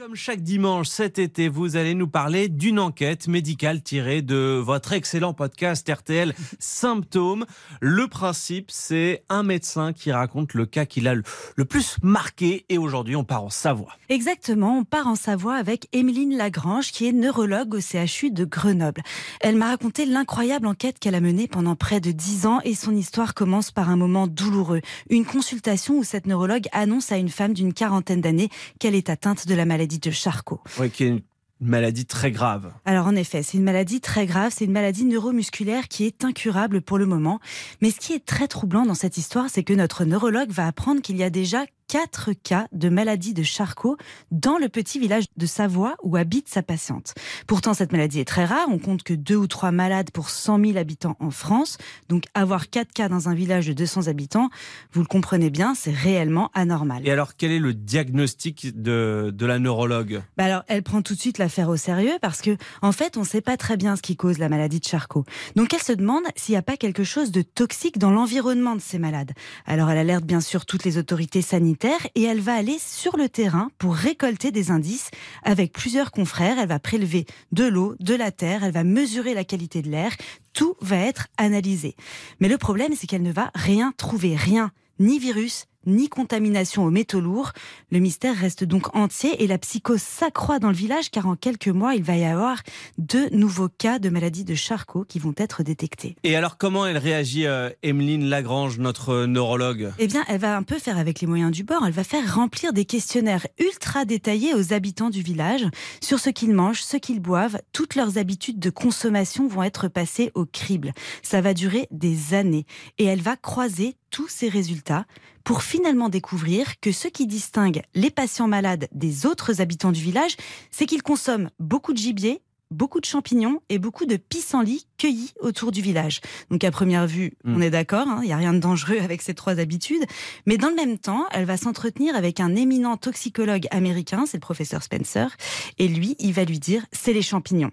Comme chaque dimanche cet été, vous allez nous parler d'une enquête médicale tirée de votre excellent podcast RTL Symptômes. Le principe, c'est un médecin qui raconte le cas qu'il a le plus marqué et aujourd'hui on part en Savoie. Exactement, on part en Savoie avec Émeline Lagrange qui est neurologue au CHU de Grenoble. Elle m'a raconté l'incroyable enquête qu'elle a menée pendant près de dix ans et son histoire commence par un moment douloureux. Une consultation où cette neurologue annonce à une femme d'une quarantaine d'années qu'elle est atteinte de la maladie de Charcot. Oui, qui est une maladie très grave. Alors en effet, c'est une maladie très grave, c'est une maladie neuromusculaire qui est incurable pour le moment. Mais ce qui est très troublant dans cette histoire, c'est que notre neurologue va apprendre qu'il y a déjà quatre cas de maladie de Charcot dans le petit village de Savoie où habite sa patiente. Pourtant, cette maladie est très rare. On compte que deux ou trois malades pour 100 000 habitants en France. Donc, avoir quatre cas dans un village de 200 habitants, vous le comprenez bien, c'est réellement anormal. Et alors, quel est le diagnostic de, de la neurologue? Bah Alors, elle prend tout de suite l'affaire au sérieux parce que, en fait, on ne sait pas très bien ce qui cause la maladie de Charcot. Donc, elle se demande s'il n'y a pas quelque chose de toxique dans l'environnement de ces malades. Alors, elle alerte bien sûr toutes les autorités sanitaires et elle va aller sur le terrain pour récolter des indices avec plusieurs confrères. Elle va prélever de l'eau, de la terre, elle va mesurer la qualité de l'air. Tout va être analysé. Mais le problème, c'est qu'elle ne va rien trouver, rien, ni virus, ni contamination aux métaux lourds. Le mystère reste donc entier et la psychose s'accroît dans le village car en quelques mois, il va y avoir deux nouveaux cas de maladie de Charcot qui vont être détectés. Et alors comment elle réagit, euh, Emeline Lagrange, notre neurologue? Eh bien, elle va un peu faire avec les moyens du bord. Elle va faire remplir des questionnaires ultra détaillés aux habitants du village sur ce qu'ils mangent, ce qu'ils boivent. Toutes leurs habitudes de consommation vont être passées au crible. Ça va durer des années et elle va croiser tous ces résultats pour finalement découvrir que ce qui distingue les patients malades des autres habitants du village, c'est qu'ils consomment beaucoup de gibier, beaucoup de champignons et beaucoup de pissenlits cueillis autour du village. Donc à première vue, mm. on est d'accord, hein, il n'y a rien de dangereux avec ces trois habitudes. Mais dans le même temps, elle va s'entretenir avec un éminent toxicologue américain, c'est le professeur Spencer, et lui, il va lui dire, c'est les champignons.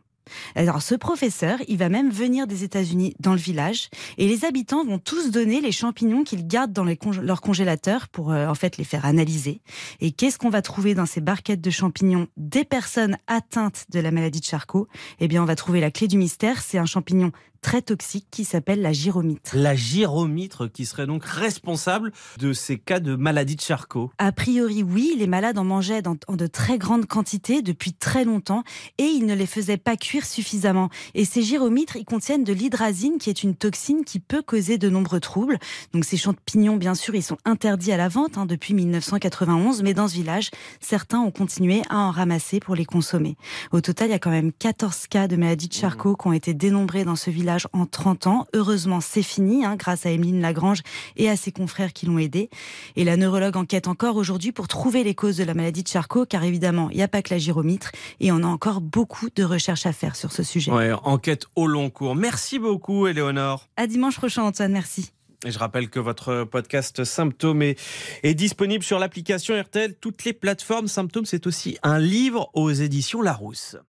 Alors ce professeur, il va même venir des États-Unis dans le village et les habitants vont tous donner les champignons qu'ils gardent dans les leur congélateur pour euh, en fait les faire analyser. Et qu'est-ce qu'on va trouver dans ces barquettes de champignons des personnes atteintes de la maladie de Charcot? Eh bien, on va trouver la clé du mystère. C'est un champignon très toxique qui s'appelle la gyromitre. La gyromitre qui serait donc responsable de ces cas de maladie de Charcot A priori, oui. Les malades en mangeaient dans, en de très grandes quantités depuis très longtemps et ils ne les faisaient pas cuire suffisamment. Et ces gyromitres, ils contiennent de l'hydrazine qui est une toxine qui peut causer de nombreux troubles. Donc ces champignons, bien sûr, ils sont interdits à la vente hein, depuis 1991, mais dans ce village, certains ont continué à en ramasser pour les consommer. Au total, il y a quand même 14 cas de maladie de Charcot qui ont été dénombrés dans ce village en 30 ans. Heureusement, c'est fini, hein, grâce à Emeline Lagrange et à ses confrères qui l'ont aidé. Et la neurologue enquête encore aujourd'hui pour trouver les causes de la maladie de Charcot, car évidemment, il n'y a pas que la gyromitre et on a encore beaucoup de recherches à faire sur ce sujet. Ouais, enquête au long cours. Merci beaucoup, Éléonore. À dimanche prochain, Antoine. Merci. Et je rappelle que votre podcast Symptômes est, est disponible sur l'application RTL, toutes les plateformes. Symptômes, c'est aussi un livre aux éditions Larousse.